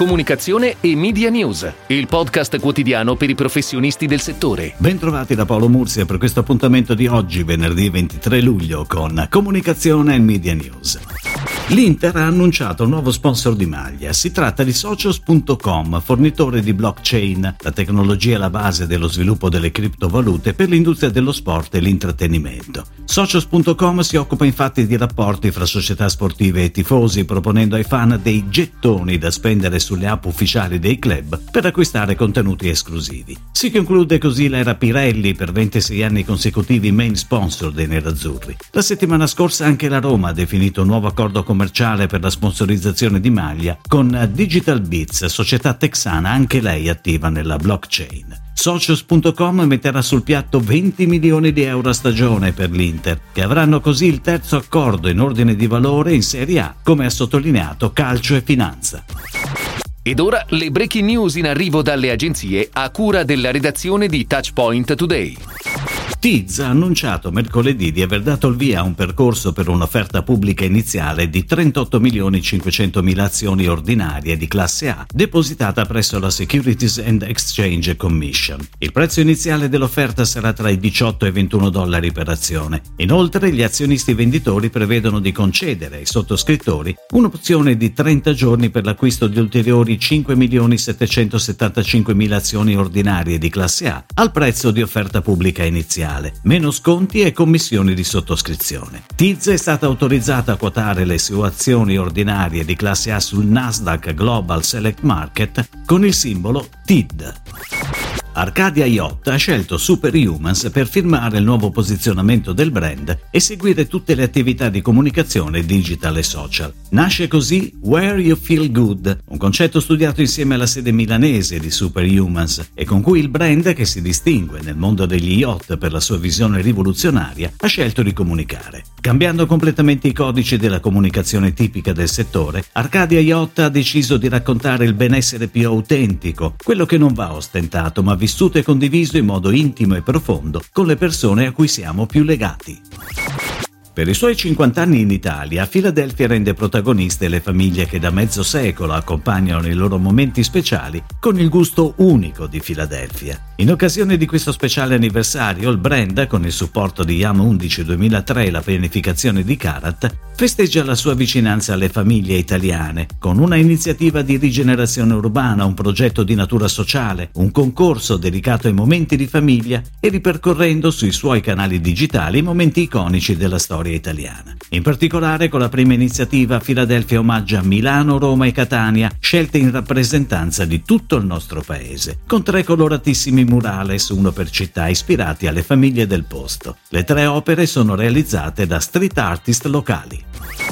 Comunicazione e Media News, il podcast quotidiano per i professionisti del settore. Bentrovati da Paolo Mursia per questo appuntamento di oggi, venerdì 23 luglio, con Comunicazione e Media News. L'Inter ha annunciato un nuovo sponsor di maglia. Si tratta di Socios.com, fornitore di blockchain, la tecnologia alla base dello sviluppo delle criptovalute per l'industria dello sport e l'intrattenimento. Socios.com si occupa infatti di rapporti fra società sportive e tifosi, proponendo ai fan dei gettoni da spendere sulle app ufficiali dei club per acquistare contenuti esclusivi. Si conclude così l'era Pirelli per 26 anni consecutivi main sponsor dei nerazzurri. La settimana scorsa anche la Roma ha definito un nuovo accordo commerciale commerciale per la sponsorizzazione di maglia con Digital Beats, società texana anche lei attiva nella blockchain. Socios.com metterà sul piatto 20 milioni di euro a stagione per l'Inter, che avranno così il terzo accordo in ordine di valore in Serie A, come ha sottolineato Calcio e Finanza. Ed ora le breaking news in arrivo dalle agenzie a cura della redazione di Touchpoint Today. Tiz ha annunciato mercoledì di aver dato il via a un percorso per un'offerta pubblica iniziale di 38 milioni 500 mila azioni ordinarie di classe A depositata presso la Securities and Exchange Commission. Il prezzo iniziale dell'offerta sarà tra i 18 e i 21 dollari per azione. Inoltre gli azionisti venditori prevedono di concedere ai sottoscrittori un'opzione di 30 giorni per l'acquisto di ulteriori 5 milioni 775 mila azioni ordinarie di classe A al prezzo di offerta pubblica iniziale iniziale, meno sconti e commissioni di sottoscrizione. Tiz è stata autorizzata a quotare le sue azioni ordinarie di classe A sul Nasdaq Global Select Market con il simbolo TID. Arcadia Yacht ha scelto Superhumans per firmare il nuovo posizionamento del brand e seguire tutte le attività di comunicazione digital e social. Nasce così Where You Feel Good, un concetto studiato insieme alla sede milanese di Superhumans e con cui il brand, che si distingue nel mondo degli yacht per la sua visione rivoluzionaria, ha scelto di comunicare. Cambiando completamente i codici della comunicazione tipica del settore, Arcadia Yacht ha deciso di raccontare il benessere più autentico, quello che non va ostentato ma vissuto e condiviso in modo intimo e profondo con le persone a cui siamo più legati. Per i suoi 50 anni in Italia, Philadelphia rende protagoniste le famiglie che da mezzo secolo accompagnano i loro momenti speciali con il gusto unico di Philadelphia. In occasione di questo speciale anniversario, il brand, con il supporto di Yam 11 2003 e la pianificazione di Karat, festeggia la sua vicinanza alle famiglie italiane con una iniziativa di rigenerazione urbana, un progetto di natura sociale, un concorso dedicato ai momenti di famiglia e ripercorrendo sui suoi canali digitali i momenti iconici della storia italiana. In particolare con la prima iniziativa Philadelphia omaggia Milano, Roma e Catania, scelte in rappresentanza di tutto il nostro paese, con tre coloratissimi murales, uno per città, ispirati alle famiglie del posto. Le tre opere sono realizzate da street artist locali.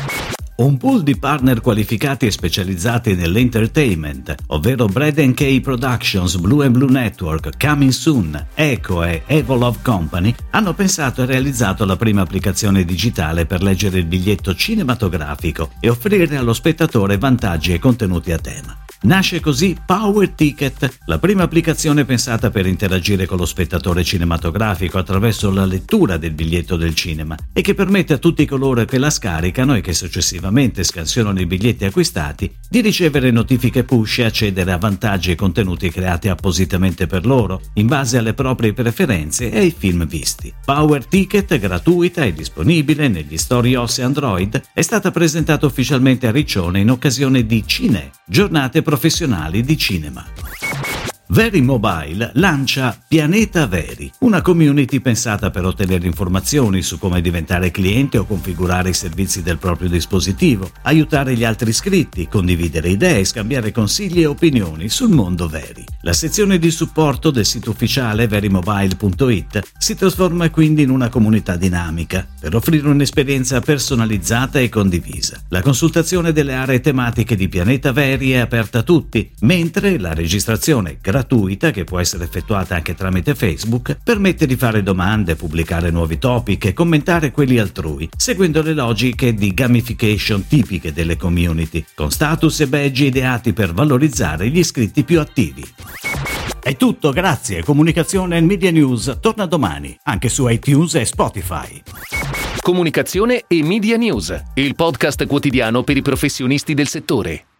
Un pool di partner qualificati e specializzati nell'entertainment, ovvero Brad K Productions, Blue Blue Network, Coming Soon, Echo e Evolove Company, hanno pensato e realizzato la prima applicazione digitale per leggere il biglietto cinematografico e offrire allo spettatore vantaggi e contenuti a tema. Nasce così Power Ticket, la prima applicazione pensata per interagire con lo spettatore cinematografico attraverso la lettura del biglietto del cinema e che permette a tutti coloro che la scaricano e che successivamente scansionano i biglietti acquistati di ricevere notifiche push e accedere a vantaggi e contenuti creati appositamente per loro in base alle proprie preferenze e ai film visti. Power Ticket, gratuita e disponibile negli store iOS e Android, è stata presentata ufficialmente a Riccione in occasione di Cine, giornate professionali di cinema. Very Mobile lancia Pianeta Veri, una community pensata per ottenere informazioni su come diventare cliente o configurare i servizi del proprio dispositivo, aiutare gli altri iscritti, condividere idee, scambiare consigli e opinioni sul mondo Veri. La sezione di supporto del sito ufficiale verymobile.it si trasforma quindi in una comunità dinamica per offrire un'esperienza personalizzata e condivisa. La consultazione delle aree tematiche di Pianeta Veri è aperta a tutti, mentre la registrazione gratuita gratuita che può essere effettuata anche tramite Facebook, permette di fare domande, pubblicare nuovi topic e commentare quelli altrui, seguendo le logiche di gamification tipiche delle community, con status e badge ideati per valorizzare gli iscritti più attivi. È tutto, grazie. Comunicazione e Media News torna domani, anche su iTunes e Spotify. Comunicazione e Media News, il podcast quotidiano per i professionisti del settore.